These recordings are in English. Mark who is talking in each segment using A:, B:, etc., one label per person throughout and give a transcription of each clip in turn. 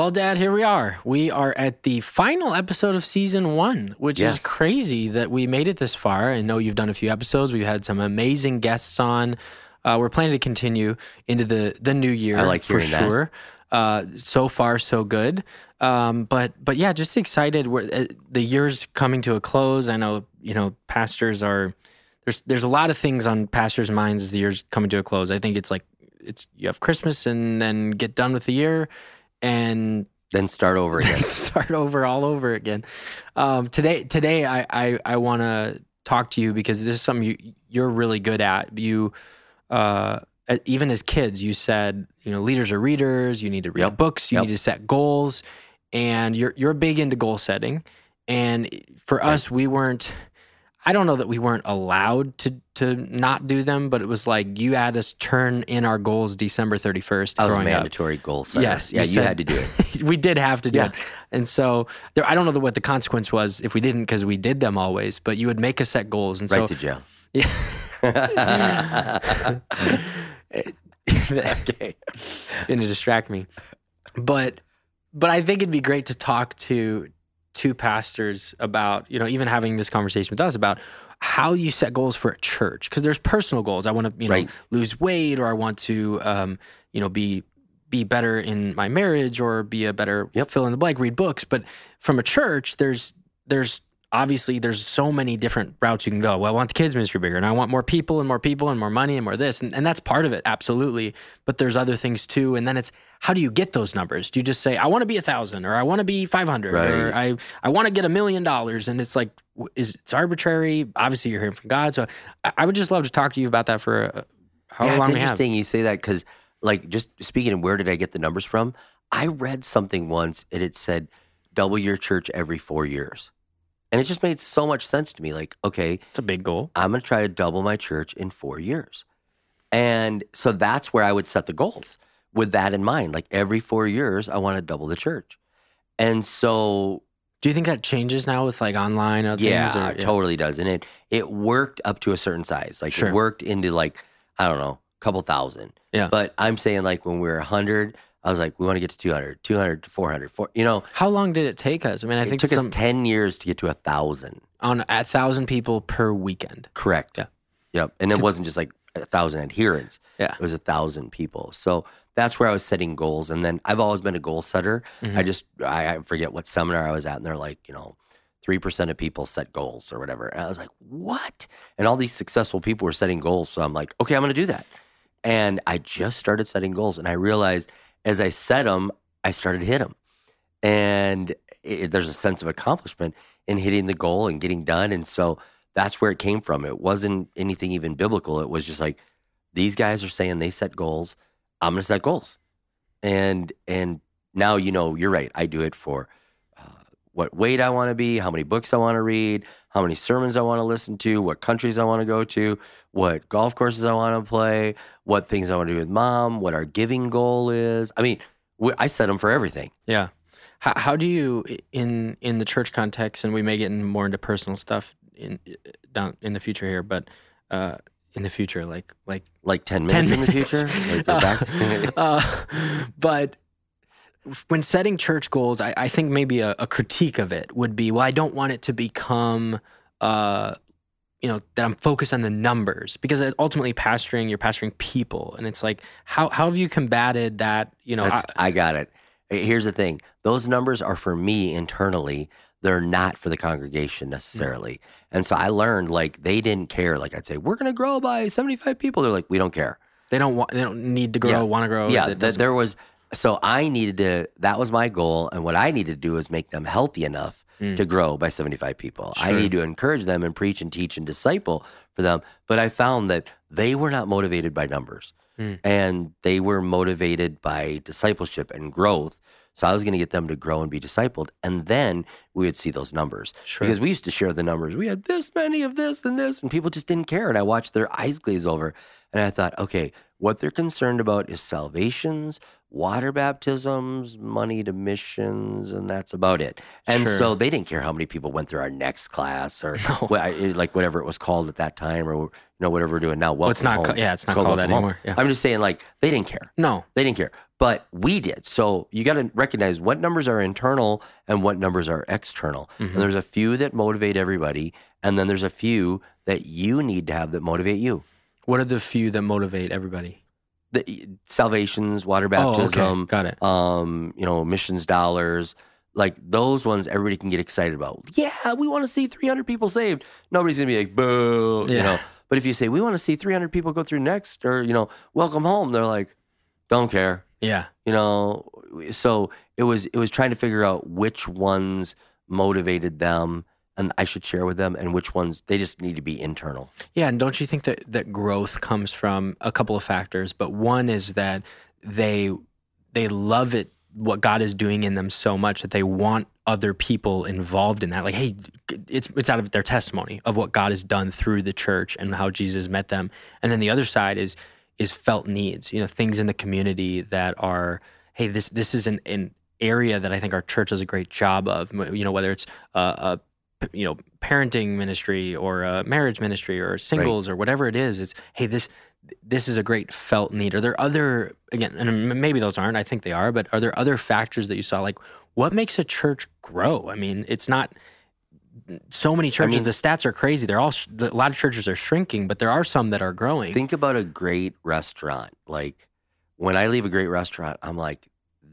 A: Well, Dad, here we are. We are at the final episode of season one, which
B: Yes.
A: is crazy that we made it this far. I know you've done a few episodes. We've had some amazing guests on. Uh, we're planning to continue into the the new year.
B: I like
A: for sure. Uh, so far, so good. Um, but but yeah, just excited. We're, uh, the year's coming to a close. I know you know pastors are there's there's a lot of things on pastors' minds as the year's coming to a close. I think it's like it's you have Christmas and then get done with the year and
B: Then start over again.
A: start over all over again. Um, today, today I I, I want to talk to you because this is something you you're really good at. You, uh, even as kids, you said you know leaders are readers. You need to read
B: Yep.
A: books. You
B: Yep.
A: need to set goals, and you're you're big into goal setting. And for us, we weren't. I don't know that we weren't allowed to to not do them, but it was like you had us turn in our goals December thirty first.
B: I was
A: growing up.
B: mandatory goal setter.
A: Yes,
B: Yeah,
A: you said-
B: had to do it.
A: we did have to do
B: Yeah.
A: it. And so there, I don't know the, what the consequence was if we didn't because we did them always, but you would make us set goals. And
B: Right
A: so
B: to jail.
A: Yeah. okay, to distract me. But but I think it'd be great to talk to two pastors about, you know, even having this conversation with us about how you set goals for a church because there's personal goals. I want to, you know,
B: Right.
A: lose weight or I want to um, you know, be be better in my marriage or be a better
B: Yep.
A: fill in the blank, read books. But from a church, there's there's obviously there's so many different routes you can go. Well, I want the kids ministry bigger and I want more people and more people and more money and more this. And, and that's part of it, absolutely. But there's other things too. And then it's how do you get those numbers? Do you just say, I want to be a thousand or I want to be 500 or I, I want to get a million dollars. And it's like, is it's arbitrary. Obviously you're hearing from God. So I, I would just love to talk to you about that for uh, how
B: yeah,
A: long
B: it's interesting you say that because, like, just speaking of where did I get the numbers from? I read something once and it said double your church every four years. And it just made so much sense to me. Like, okay,
A: It's a big goal.
B: I'm going to try to double my church in four years. And so that's where I would set the goals with that in mind. Like, every four years, I want to double the church. And so
A: Do you think that changes now with like online or
B: Yeah,
A: things? Or,
B: it totally does. And it it worked up to a certain size. Like
A: Sure.
B: it worked into like, I don't know, a couple thousand.
A: Yeah.
B: But I'm saying like when we were 100, I was like, we want to get to 200, 200 to 400. Four, you know,
A: How long did it take us? I mean, I think it
B: took
A: some,
B: us 10 years to get to a thousand.
A: on a thousand people per weekend.
B: Correct.
A: Yeah.
B: Yep. And it wasn't just like a thousand adherents.
A: Yeah.
B: It was a thousand people. So that's where I was setting goals. And then I've always been a goal setter.
A: Mhm.
B: I just, I, I forget what seminar I was at, and they're like, you know, 3% of people set goals or whatever. And I was like, what? And all these successful people were setting goals. So I'm like, okay, I'm going to do that. And I just started setting goals. And I realized as I set them, I started to hit them. And it, there's a sense of accomplishment in hitting the goal and getting done. And so that's where it came from. It wasn't anything even biblical. It was just like, these guys are saying they set goals. I'm going to set goals. And, and now, you know, you're right. I do it for what weight I want to be, how many books I want to read, how many sermons I want to listen to, what countries I want to go to, what golf courses I want to play, what things I want to do with mom, what our giving goal is. I mean, we, I set them for everything.
A: Yeah. How, how do you in in the church context, and we may get in more into personal stuff in down in the future here, but uh, in the future, like like
B: Like 10
A: 10
B: minutes in the future. Like back.
A: uh, but when setting church goals, I, I think maybe a, a critique of it would be, well, I don't want it to become, uh, you know, that I'm focused on the numbers because ultimately pastoring, you're pastoring people, and it's like, how how have you combated that? You know,
B: That's, I, got it. Here's the thing those numbers are for me internally. They're not for the congregation necessarily. And so I learned like they didn't care. Like I'd say, we're going to grow by 75 people. They're like, we don't care.
A: they don't want, they don't need to grow,
B: Yeah.
A: want to grow.
B: yeah, th- there was. So I needed to, that was my goal. And what I needed to do is make them healthy enough
A: Mm.
B: to grow by 75 people. I need to encourage them and preach and teach and disciple for them. But I found that they were not motivated by numbers
A: Mm.
B: and they were motivated by discipleship and growth. So I was going to get them to grow and be discipled. And then we would see those numbers.
A: Sure.
B: Because we used to share the numbers. We had this many of this and this, and people just didn't care. And I watched their eyes glaze over. And I thought, okay, what they're concerned about is salvations, water baptisms, money to missions, and that's about it. And
A: Sure.
B: so they didn't care how many people went through our next class or
A: No.
B: like whatever it was called at that time or you know whatever we're doing now.
A: Well, it's not. ca- yeah, it's not
B: called
A: called that anymore. Yeah.
B: I'm just saying, like they didn't care.
A: no.
B: They didn't care. but we did. So you got to recognize what numbers are internal and what numbers are external.
A: Mm-hmm.
B: And there's a few that motivate everybody, and then there's a few that you need to have that motivate you.
A: What are the few that motivate everybody?
B: The salvations, water
A: Oh, okay.
B: baptism,
A: Got it.
B: um, you know, missions dollars, like those ones everybody can get excited about. Yeah, we want to see 300 people saved. Nobody's going to be like, boo, you know. But if you say, we want to see 300 people go through next or, you know, welcome home, they're like, don't care,
A: Yeah.
B: you know. So it was, it was trying to figure out which ones motivated them and I should share with them and which ones they just need to be internal.
A: Yeah, and don't you think that that growth comes from a couple of factors? But one is that they they love it what God is doing in them so much that they want other people involved in that. Like, hey, it's it's out of their testimony of what God has done through the church and how Jesus met them. And then the other side is is felt needs. You know, things in the community that are, hey, this this is an, an area that I think our church does a great job of. You know, whether it's a, a you know parenting ministry or a marriage ministry or singles or whatever it is it's hey this this is a great felt need. Are there other again and maybe those aren't i think they are but are there other factors that you saw like what makes a church grow? I mean it's not so many churches
B: mean-
A: the stats are crazy. They're all a lot of churches are shrinking but there are some that are growing.
B: Think about a great restaurant. Like when I leave a great restaurant, I'm like,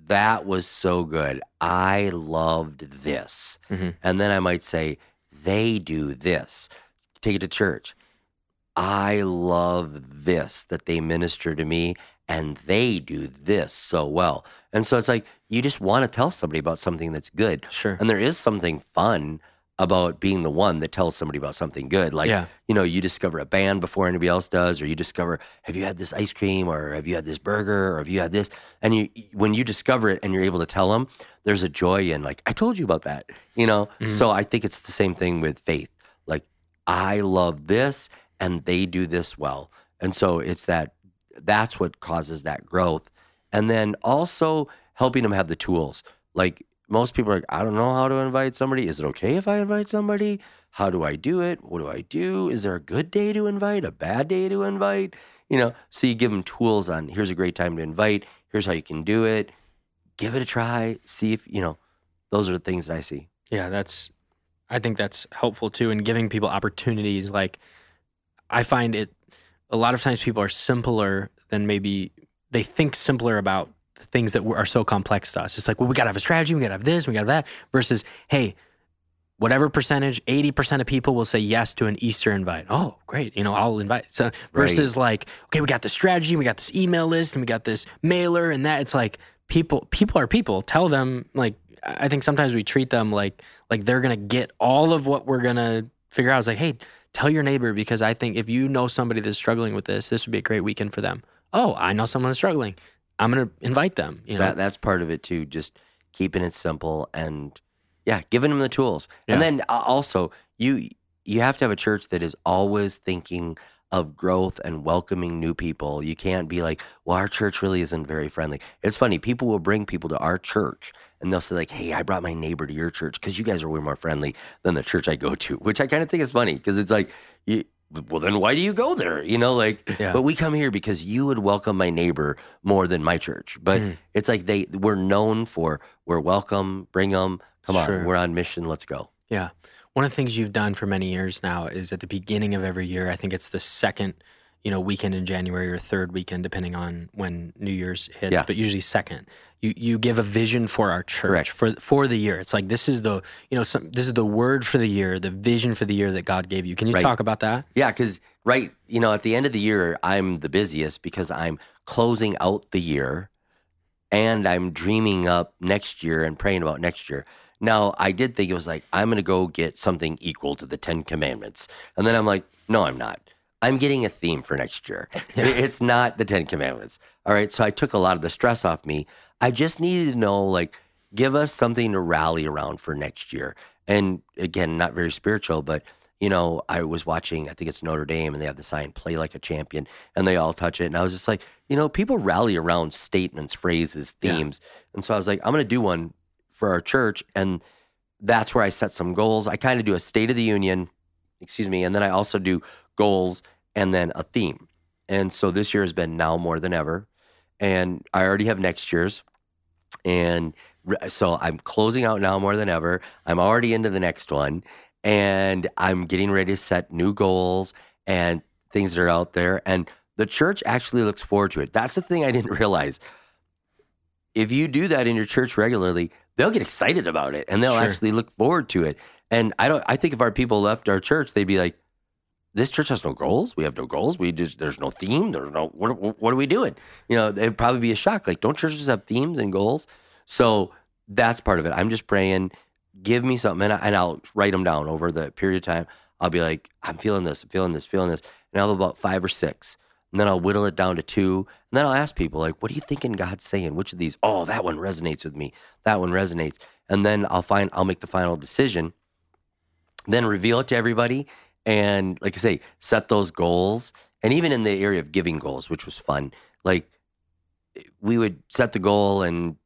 B: that was so good. I loved this.
A: Mhm.
B: And then I might say, they do this. Take it to church. I love this that they minister to me and they do this so well. And so it's like you just want to tell somebody about something that's good.
A: sure
B: And there is something fun about being the one that tells somebody about something good. Like,
A: Yeah.
B: you know, you discover a band before anybody else does, or you discover, have you had this ice cream, or have you had this burger, or have you had this? And you, when you discover it and you're able to tell them, there's a joy in like, I told you about that, you know? Mm-hmm. So I think it's the same thing with faith. Like, I love this and they do this well. And so it's that, that's what causes that growth. And then also helping them have the tools. Like, most people are like, I don't know how to invite somebody. Is it okay if I invite somebody? How do I do it? What do I do? Is there a good day to invite? A bad day to invite? You know, so you give them tools on here's a great time to invite. Here's how you can do it. Give it a try. See if, you know, those are the things that I see.
A: Yeah, that's I think that's helpful too in giving people opportunities like I find it a lot of times people are simpler than maybe they think simpler about things that are so complex to us. It's like, well, we got to have a strategy, we got to have this, we got to have that versus hey, whatever percentage, 80% of people will say yes to an Easter invite. Oh, great. You know, I'll invite. So versus like, okay, we got the strategy, we got this email list and we got this mailer and that it's like people people are people. Tell them like I think sometimes we treat them like like they're going to get all of what we're going to figure out. It's like, "Hey, tell your neighbor because I think if you know somebody that's struggling with this, this would be a great weekend for them." Oh, I know someone that's struggling. I'm going to invite them, you know.
B: That that's part of it too. Just keeping it simple and yeah, giving them the tools.
A: Yeah.
B: And then uh, also you you have to have a church that is always thinking of growth and welcoming new people. You can't be like, well, our church really isn't very friendly. It's funny. People will bring people to our church and they'll say like, hey, I brought my neighbor to your church because you guys are way more friendly than the church I go to, which I kind of think is funny because it's like, you, well, then why do you go there? You know, like,
A: Yeah.
B: but we come here because you would welcome my neighbor more than my church. But
A: Mm.
B: it's like they we're known for we're welcome, bring them, come
A: Sure.
B: on, we're on mission, let's go.
A: Yeah. One of the things you've done for many years now is at the beginning of every year, I think it's the second, you know, weekend in January or third weekend, depending on when New Year's hits,
B: Yeah.
A: but usually second. You you give a vision for our church
B: Correct.
A: for for the year. It's like this is the you know some, this is the word for the year, the vision for the year that God gave you. Can you
B: Right.
A: talk about that?
B: Yeah, because right, you know, at the end of the year, I'm the busiest because I'm closing out the year and I'm dreaming up next year and praying about next year. Now, I did think it was like, I'm going to go get something equal to the Ten Commandments. And then I'm like, no, I'm not. I'm getting a theme for next year. It's not the Ten Commandments. All right. So I took a lot of the stress off me. I just needed to know, like, give us something to rally around for next year. And again, not very spiritual, but you know, I was watching, I think it's Notre Dame, and they have the sign, play like a champion, and they all touch it. And I was just like, you know, people rally around statements, phrases,
A: Yeah.
B: themes. And so I was like, I'm going to do one for our church. And that's where I set some goals. I kind of do a State of the Union, excuse me, and then I also do goals and then a theme. And so this year has been now more than ever. and I already have next year's. And so I'm closing out now more than ever. I'm already into the next one, and I'm getting ready to set new goals and things that are out there. And the church actually looks forward to it. That's the thing I didn't realize. If you do that in your church regularly, they'll get excited about it and they'll
A: Sure.
B: actually look forward to it. And I don't. I think if our people left our church, they'd be like, "This church has no goals. We have no goals. We just there's no theme. There's no what. What are we doing? You know, it'd probably be a shock. Like, don't churches have themes and goals? So that's part of it. I'm just praying. Give me something, and, I, and I'll write them down over the period of time. I'll be like, I'm feeling this, I'm feeling this, feeling this, and I'll have about five or six, and then I'll whittle it down to two, and then I'll ask people like, "What are you thinking God's saying? Which of these? Oh, that one resonates with me. That one resonates." And then I'll find I'll make the final decision, then reveal it to everybody, and like I say, set those goals. And even in the area of giving goals, which was fun, like we would set the goal and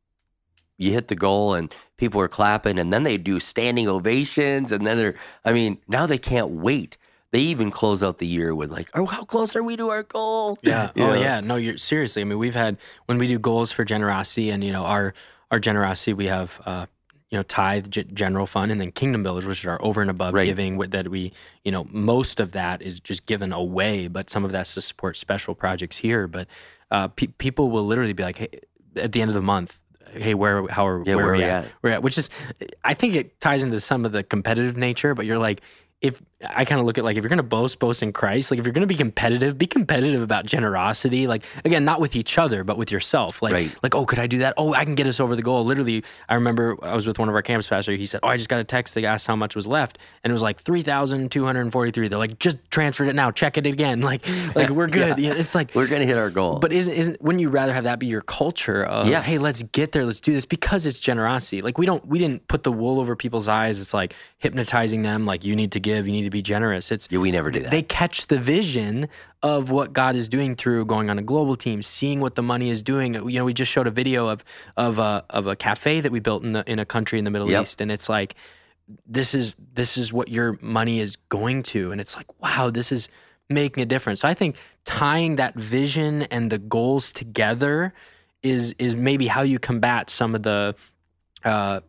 B: you hit the goal and people were clapping and then they do standing ovations and then they're I mean, now they can't wait. They even close out the year with like, "Oh, how close are we to our goal?"
A: Yeah.
B: You
A: oh yeah. No, you're seriously. I mean, we've had when we do goals for generosity, and you know our our generosity, we have uh, you know tithe G- general fund, and then kingdom builders, which are over and above
B: Right.
A: giving. With that, we you know most of that is just given away, but some of that's to support special projects here. But uh, pe- people will literally be like, hey, at the end of the month. Hey, where how are
B: Yeah,
A: where,
B: where
A: we
B: are we
A: at?
B: at?
A: We're at, which is, I think it ties into some of the competitive nature. But you're like, if I kind of look at like if you're going to boast, boast in Christ. Like if you're going to be competitive, be competitive about generosity. Like again, not with each other, but with yourself. Like
B: Right.
A: like oh, could I do that? Oh, I can get us over the goal. Literally, I remember I was with one of our campus pastors. He said, "Oh, I just got a text. They asked how much was left, and it was like three thousand two hundred forty-three. They're like, just transferred it now. Check it again. Like like we're good. yeah. it's like
B: We're gonna hit our goal.
A: but isn't isn't wouldn't you rather have that be your culture of
B: Yes.
A: hey let's get there let's do this because it's generosity like we don't we didn't put the wool over people's eyes it's like hypnotizing them like you need to give you need to be generous it's
B: yeah, we never do that.
A: they catch the vision of what God is doing through going on a global team, seeing what the money is doing. You know, we just showed a video of of a of a cafe that we built in the in a country in the Middle
B: Yep.
A: East, and it's like this is this is what your money is going to, and it's like wow, this is making a difference. So I think tying that vision and the goals together is is maybe how you combat some of the uh,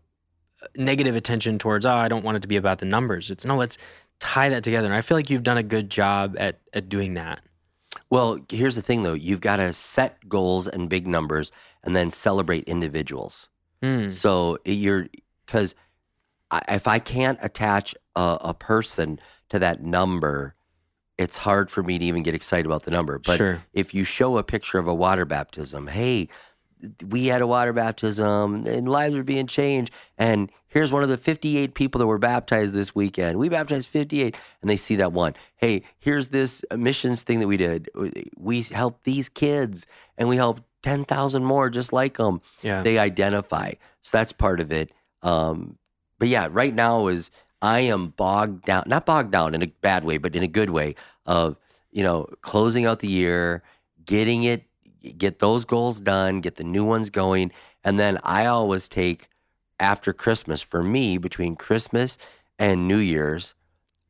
A: negative attention towards oh I don't want it to be about the numbers. It's no, let's tie that together. And I feel like you've done a good job at at doing that.
B: Well, here's the thing though. You've got to set goals and big numbers and then celebrate individuals.
A: Mm,
B: So you're because if I can't attach a, a person to that number, it's hard for me to even get excited about the number. But
A: sure.
B: if you show a picture of a water baptism, hey, we had a water baptism and lives are being changed. And here's one of the 58 people that were baptized this weekend. We baptized 58. And they see that one. Hey, here's this missions thing that we did. We helped these kids and we helped 10,000 more just like them.
A: Yeah.
B: They identify. So that's part of it. Um, but yeah, right now is I am bogged down, not bogged down in a bad way, but in a good way of, you know, closing out the year, getting it, get those goals done, get the new ones going. And then I always take after Christmas, for me, between Christmas and New Year's,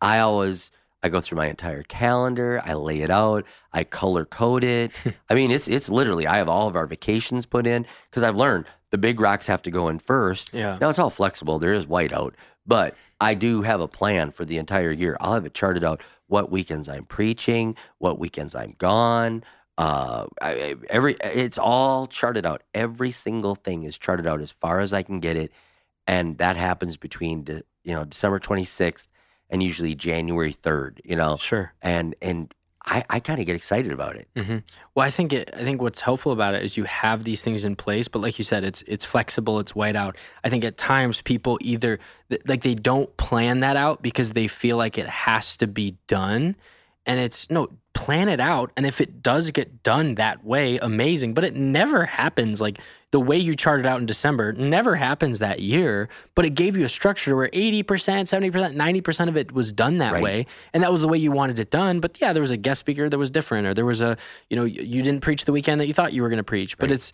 B: I always I go through my entire calendar, I lay it out, I color code it. I mean, it's it's literally I have all of our vacations put in because I've learned the big rocks have to go in first.
A: yeah.
B: Now it's all flexible. There is whiteout, but I do have a plan for the entire year. I'll have it charted out what weekends I'm preaching, what weekends I'm gone. Uh, I, every it's all charted out. Every single thing is charted out as far as I can get it, and that happens between de, you know December 26th and usually January 3rd. You know,
A: Sure.
B: and and I I kind of get excited about it.
A: hmm Well, I think it, I think what's helpful about it is you have these things in place, but like you said, it's it's flexible, it's white out. I think at times people either th- like they don't plan that out because they feel like it has to be done, and it's no plan it out. And if it does get done that way, amazing. But it never happens like the way you charted out in December never happens that year. But it gave you a structure where eighty percent, seventy percent, ninety percent of it was done that
B: Right.
A: way and that was the way you wanted it done. But yeah, there was a guest speaker that was different, or there was a you know you you didn't preach the weekend that you thought you were going to preach. But
B: Right.
A: it's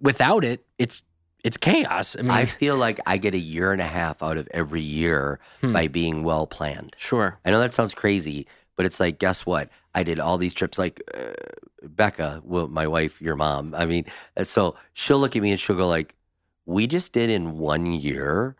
A: without it, it's it's chaos. I mean,
B: I feel like I get a year and a half out of every year
A: Hmm.
B: by being well planned.
A: sure,
B: I know that sounds crazy, But it's like, guess what? I did all these trips. Like uh, Becca, well, my wife, your mom. I mean, uh, so she'll look at me and she'll go like, "We just did in one year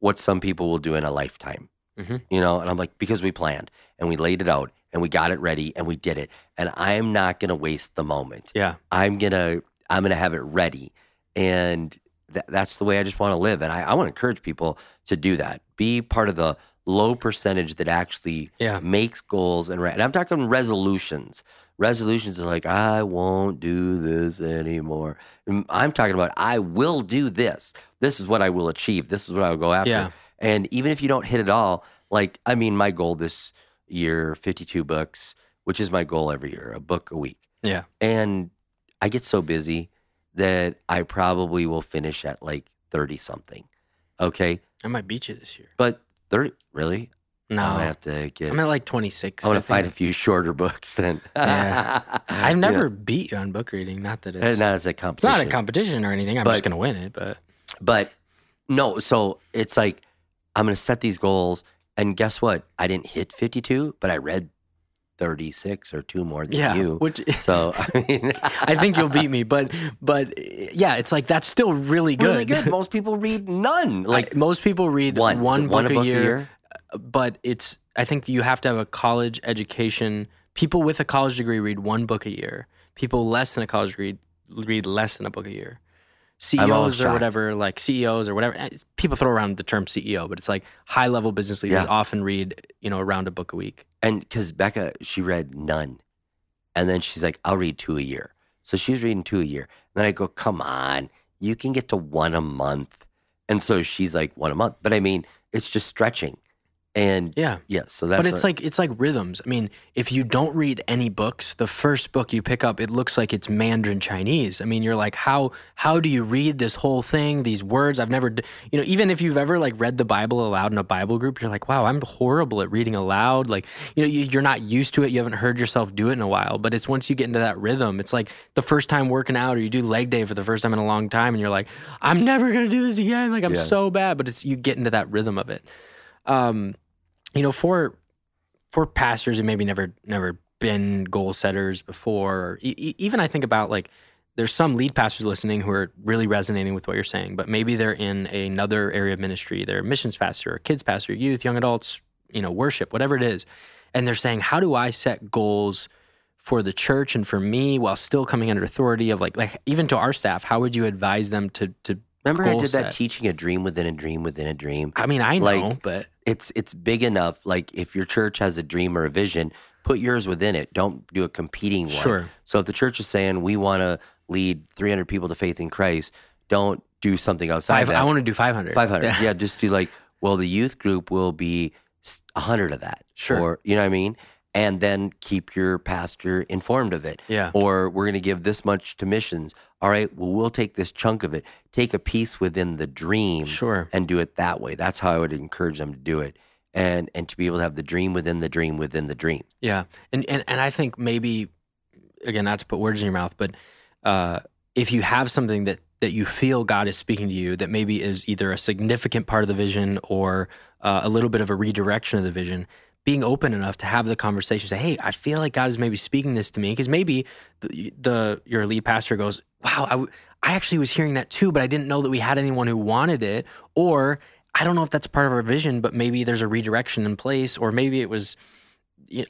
B: what some people will do in a lifetime."
A: Mhm.
B: You know, and I'm like, because we planned and we laid it out and we got it ready and we did it, and I'm not gonna waste the moment.
A: Yeah.
B: I'm gonna I'm gonna have it ready, and th- that's the way I just want to live. And I, I want to encourage people to do that. Be part of the low percentage that actually
A: Yeah.
B: makes goals and, re- and I'm talking resolutions. Resolutions are like I won't do this anymore. I'm talking about I will do this. This is what I will achieve. This is what I will go after.
A: Yeah.
B: And even if you don't hit it all, like I mean, my goal this year, 52 books, which is my goal every year, a book a week.
A: Yeah.
B: And I get so busy that I probably will finish at like 30 something. Okay.
A: I might beat you this year.
B: But 30, really?
A: No.
B: To have to get,
A: I'm at like 26.
B: I want to find a few shorter books then.
A: Yeah. I've never
B: know,
A: beat you on book reading. Not that it's,
B: not as a
A: it's
B: competition.
A: not a competition or anything. I'm
B: But-
A: just going to win it. But
B: But no, so it's like I'm going to set these goals. And guess what? I didn't hit 52, but I read 36 or two more than
A: yeah.
B: you.
A: Which
B: So, I mean,
A: I think you'll beat me. But, but yeah, it's like that's still really good.
B: really good. Most people read none.
A: Like
B: Like
A: most people read
B: one,
A: one, book,
B: one
A: a, year,
B: year?
A: but it's I think you have to have a college education. People with a college degree read one book a year. People less than a college degree read less than a book a year. CEOs or whatever, like CEOs or whatever. eh, People throw around the term CEO, but it's like high level business leaders
B: Yeah.
A: often read, you know, around a book a week.
B: And because Becca, she read none. And then she's like, I'll read two a year. So she was reading two a year. And then I go, come on, you can get to one a month. And so she's like, one a month. But I mean, it's just stretching. And
A: Yeah.
B: yeah, so that's
A: but it's like it's like rhythms. I mean, if you don't read any books, the first book you pick up, it looks like it's Mandarin Chinese. I mean, you're like, how how do you read this whole thing? These words I've never, you know, even if you've ever like read the Bible aloud in a Bible group, you're like, wow, I'm horrible at reading aloud. Like, you know, you, you're not used to it. You haven't heard yourself do it in a while. But it's once you get into that rhythm, it's like the first time working out, or you do leg day for the first time in a long time, and you're like, I'm never gonna do this again. Like, I'm
B: Yeah.
A: so bad. But it's you get into that rhythm of it. Um, you know, for for pastors who maybe never never been goal setters before, or e- even I think about like there's some lead pastors listening who are really resonating with what you're saying, but maybe they're in another area of ministry. They're missions pastor, or kids pastor, youth, young adults, you know, worship, whatever it is, and they're saying, how do I set goals? For the church and for me, while still coming under authority of like, like even to our staff, how would you advise them to to?
B: Remember I did that teaching a dream within a dream within a dream.
A: I mean, I know,
B: Like,
A: but
B: It's it's big enough. Like if your church has a dream or a vision, put yours within it. Don't do a competing one.
A: Sure.
B: So if the church is saying we want to lead 300 people to faith in Christ, don't do something outside
A: five,
B: that.
A: I want to do 500.
B: 500.
A: Yeah.
B: Yeah. just do like, well, the youth group will be s- 100 of that.
A: Sure.
B: Or, you know what I mean? And then keep your pastor informed of it.
A: Yeah.
B: Or we're going to give this much to missions. All right, well, we'll take this chunk of it, take a piece within the dream
A: Sure.
B: and do it that way. That's how I would encourage them to do it. And and to be able to have the dream within the dream within the dream.
A: Yeah, and and and I think maybe again, not to put words in your mouth, but uh, if you have something that that you feel God is speaking to you, that maybe is either a significant part of the vision or uh, a little bit of a redirection of the vision. Being open enough to have the conversation, say, "Hey, I feel like God is maybe speaking this to me," because maybe the, the your lead pastor goes, "Wow, I, w- I actually was hearing that too, but I didn't know that we had anyone who wanted it," or I don't know if that's part of our vision, but maybe there's a redirection in place, or maybe it was.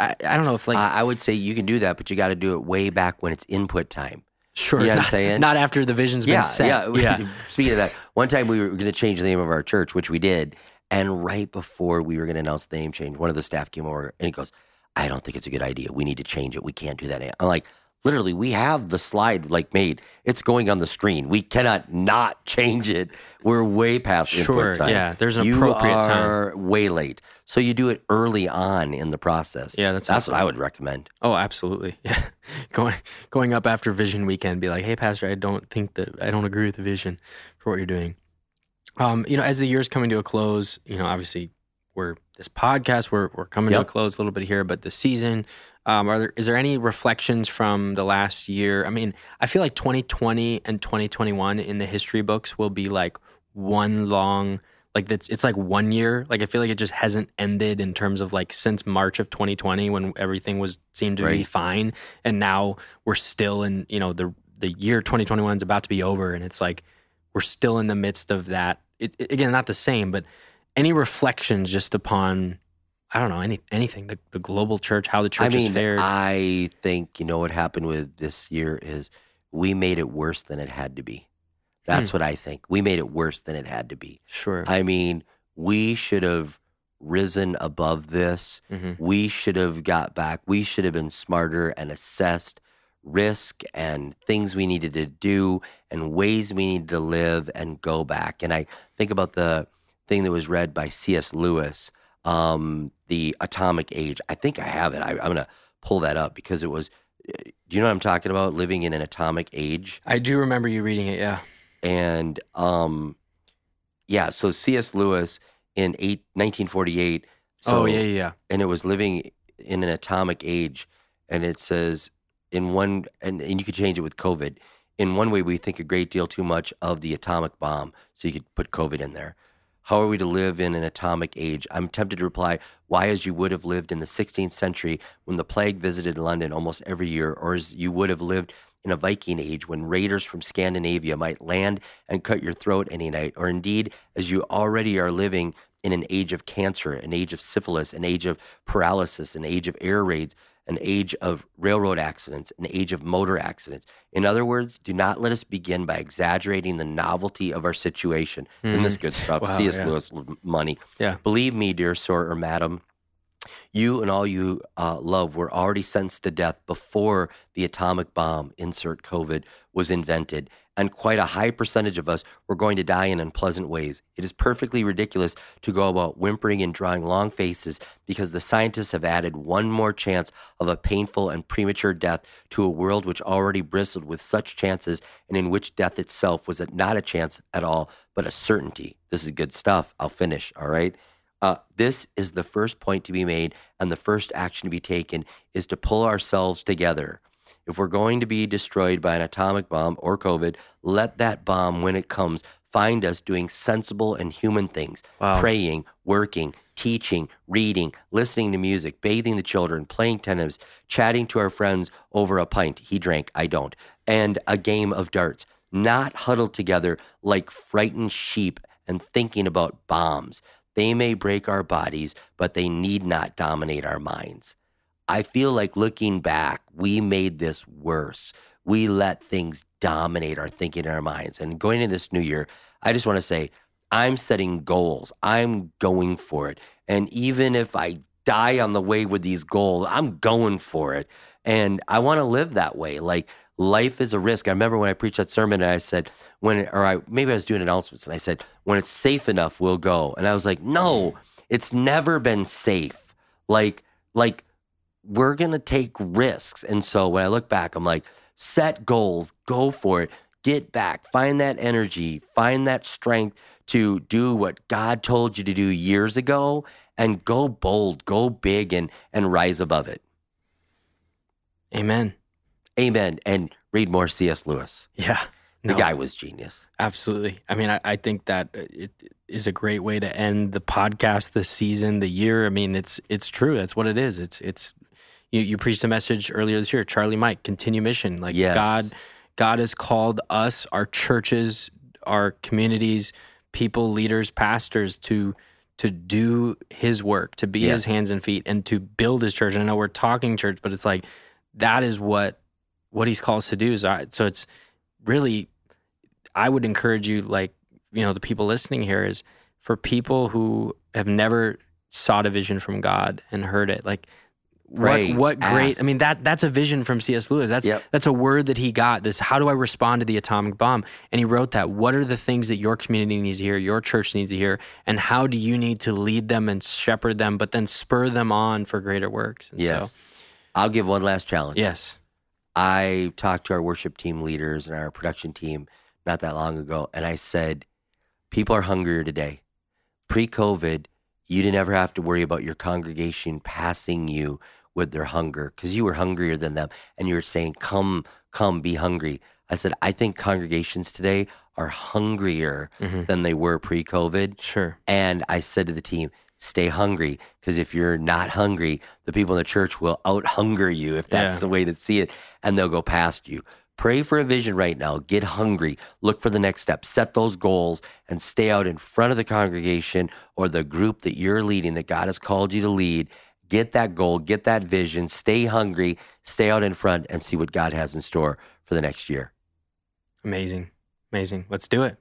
A: I, I don't know if like
B: I, I would say you can do that, but you got to do it way back when it's input time.
A: Sure.
B: You know what I'm
A: not,
B: saying?
A: Not after the vision's
B: yeah,
A: been set.
B: Yeah,
A: Yeah.
B: Speaking of that, one time we were going to change the name of our church, which we did, and right before we were going to announce the name change, one of the staff came over and he goes, "I don't think it's a good idea. We need to change it. We can't do that." I'm like, literally, we have the slide like made. It's going on the screen. We cannot not change it. We're way past
A: Sure,
B: input time.
A: yeah, there's an
B: you
A: appropriate time.
B: are way late. So you do it early on in the process.
A: Yeah, that's
B: that's what I would recommend.
A: Oh, absolutely. Yeah. going going up after vision weekend, be like, hey, Pastor, I don't think that I don't agree with the vision for what you're doing. Um, you know, as the year's coming to a close, you know, obviously we're this podcast, we're we're coming to a close a little bit here, but the season, um, are there is there any reflections from the last year? I mean, I feel like 2020 and 2021 in the history books will be like one long like it's it's like one year. Like I feel like it just hasn't ended in terms of like since March of 2020 when everything was seemed to be fine, and now we're still in you know the the year 2021 is about to be over, and it's like we're still in the midst of that. It, it- again, not the same, but any reflections just upon I don't know any anything the the global church, how the church
B: I mean,
A: is fared.
B: I think you know what happened with this year is we made it worse than it had to be. That's what I think. We made it worse than it had to be.
A: sure.
B: I mean, we should have risen above this.
A: hmm
B: We should have got back. We should have been smarter and assessed risk and things we needed to do and ways we needed to live and go back. And I think about the thing that was read by C.S. Lewis, um, The Atomic Age. I think I have it. I, I'm going to pull that up because it was. Do you know what I'm talking about? Living in an atomic age
A: I do remember you reading it. Yeah.
B: and um yeah so cs lewis in eight, 1948 so
A: oh yeah, yeah, yeah.
B: and it was living in an atomic age and it says in one and, and you could change it with covid. In one way we think a great deal too much of the atomic bomb so you could put covid in there. How are we to live in an atomic age? I'm tempted to reply why as you would have lived in the 16th century when the plague visited london almost every year or as you would have lived in a Viking age when raiders from Scandinavia might land and cut your throat any night, or indeed as you already are living in an age of cancer, an age of syphilis, an age of paralysis, an age of air raids, an age of railroad accidents, an age of motor accidents. In other words, do not let us begin by exaggerating the novelty of our situation. Isn't this good stuff?
A: Wow,
B: C.S.
A: yeah.
B: Lewis money.
A: Yeah.
B: Believe me, dear sir or madam, you and all you uh, love were already sentenced to death before the atomic bomb, insert COVID, was invented. And quite a high percentage of us were going to die in unpleasant ways. It is perfectly ridiculous to go about whimpering and drawing long faces because the scientists have added one more chance of a painful and premature death to a world which already bristled with such chances and in which death itself was not a chance at all, but a certainty. This is good stuff. I'll finish, all right? Uh, this is the first point to be made, and the first action to be taken is to pull ourselves together. If we're going to be destroyed by an atomic bomb or COVID, let that bomb, when it comes, find us doing sensible and human things
A: Wow.
B: praying, working, teaching, reading, listening to music, bathing the children, playing tennis, chatting to our friends over a pint. He drank, I don't, and a game of darts. Not huddled together like frightened sheep and thinking about bombs. They may break our bodies, but they need not dominate our minds. I feel like looking back, we made this worse. We let things dominate our thinking and our minds. And going into this new year, I just want to say, I'm setting goals. I'm going for it. And even if I die on the way with these goals, I'm going for it. And I want to live that way. Like life is a risk. I remember when I preached that sermon and I said, when, or I, maybe I was doing announcements and I said, when it's safe enough, we'll go. And I was like, no, it's never been safe. Like, like we're going to take risks. And so when I look back, I'm like, set goals, go for it, get back, find that energy, find that strength to do what God told you to do years ago and go bold, go big and and rise above it.
A: Amen.
B: Amen. And read more C.S. Lewis.
A: Yeah.
B: The guy was genius.
A: Absolutely. I mean, I, I think that uh, it is a great way to end the podcast, the season, the year. I mean, it's it's true. That's what it is. It's it's you you preached a message earlier this year, Charlie Mike, continue mission. Like
B: Yes.
A: God God has called us, our churches, our communities, people, leaders, pastors to to do his work, to be his hands and feet and to build his church. And I know we're talking church, but it's like that is what what he's called us to do. So, I, so it's really I would encourage you, like, you know, the people listening here is for people who have never sought a vision from God and heard it, like,
B: Right.
A: what, what great. I mean, that, that's a vision from C.S. Lewis. That's,
B: Yep.
A: that's a word that he got this, how do I respond to the atomic bomb? And he wrote that, what are the things that your community needs to hear, your church needs to hear, and how do you need to lead them and shepherd them, but then spur them on for greater works? And
B: Yes.
A: So,
B: I'll give one last challenge.
A: yes.
B: I talked to our worship team leaders and our production team not that long ago, and I said, people are hungrier today. Pre COVID, you didn't ever have to worry about your congregation passing you with their hunger because you were hungrier than them and you were saying, Come, come, be hungry. I said, I think congregations today are hungrier
A: Mhm.
B: than they were pre COVID.
A: Sure.
B: And I said to the team, stay hungry because if you're not hungry, the people in the church will out hunger you if that's
A: Yeah.
B: the way to see it, and they'll go past you. Pray for a vision right now. Get hungry. Look for the next step. Set those goals and stay out in front of the congregation or the group that you're leading that God has called you to lead. Get that goal, get that vision, stay hungry, stay out in front, and see what God has in store for the next year.
A: Amazing. Amazing. Let's do it.